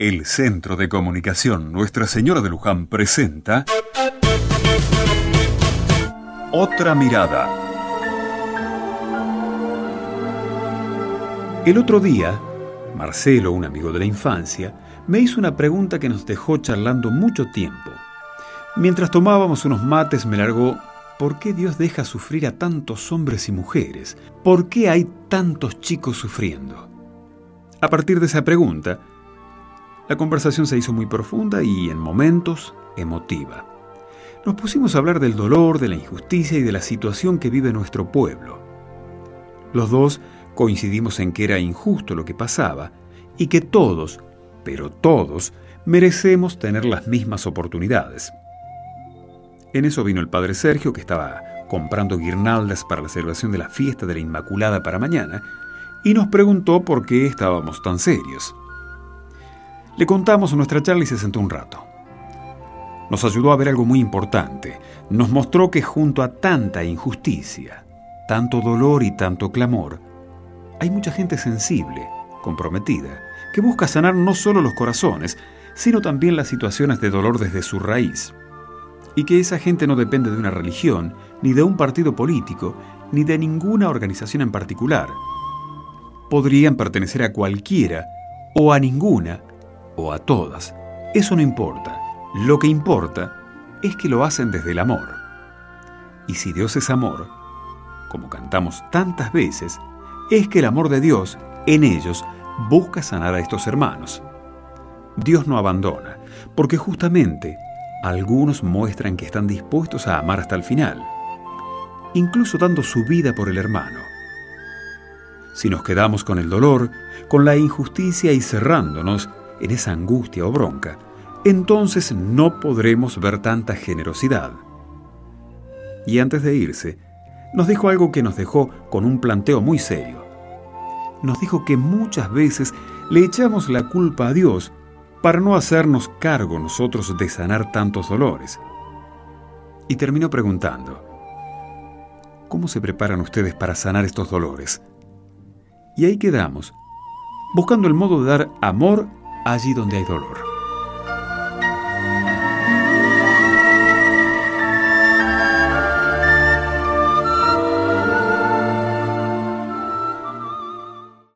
El Centro de Comunicación Nuestra Señora de Luján presenta Otra Mirada. El otro día, Marcelo, un amigo de la infancia, me hizo una pregunta que nos dejó charlando mucho tiempo. Mientras tomábamos unos mates me largó, ¿por qué Dios deja sufrir a tantos hombres y mujeres? ¿Por qué hay tantos chicos sufriendo? A partir de esa pregunta, la conversación se hizo muy profunda y en momentos emotiva. Nos pusimos a hablar del dolor, de la injusticia y de la situación que vive nuestro pueblo. Los dos coincidimos en que era injusto lo que pasaba y que todos, pero todos, merecemos tener las mismas oportunidades. En eso vino el padre Sergio, que estaba comprando guirnaldas para la celebración de la fiesta de la Inmaculada para mañana, y nos preguntó por qué estábamos tan serios. Le contamos nuestra charla y se sentó un rato. Nos ayudó a ver algo muy importante. Nos mostró que junto a tanta injusticia, tanto dolor y tanto clamor, hay mucha gente sensible, comprometida, que busca sanar no solo los corazones, sino también las situaciones de dolor desde su raíz. Y que esa gente no depende de una religión, ni de un partido político, ni de ninguna organización en particular, podrían pertenecer a cualquiera, o a ninguna, o a todas. Eso no importa. Lo que importa es que lo hacen desde el amor. Y si Dios es amor, como cantamos tantas veces, es que el amor de Dios en ellos busca sanar a estos hermanos. Dios no abandona, porque justamente algunos muestran que están dispuestos a amar hasta el final, incluso dando su vida por el hermano. Si nos quedamos con el dolor, con la injusticia y cerrándonos en esa angustia o bronca, entonces no podremos ver tanta generosidad. Y antes de irse, nos dijo algo que nos dejó con un planteo muy serio. Nos dijo que muchas veces le echamos la culpa a Dios para no hacernos cargo nosotros de sanar tantos dolores. Y terminó preguntando, ¿cómo se preparan ustedes para sanar estos dolores? Y ahí quedamos, buscando el modo de dar amor allí donde hay dolor.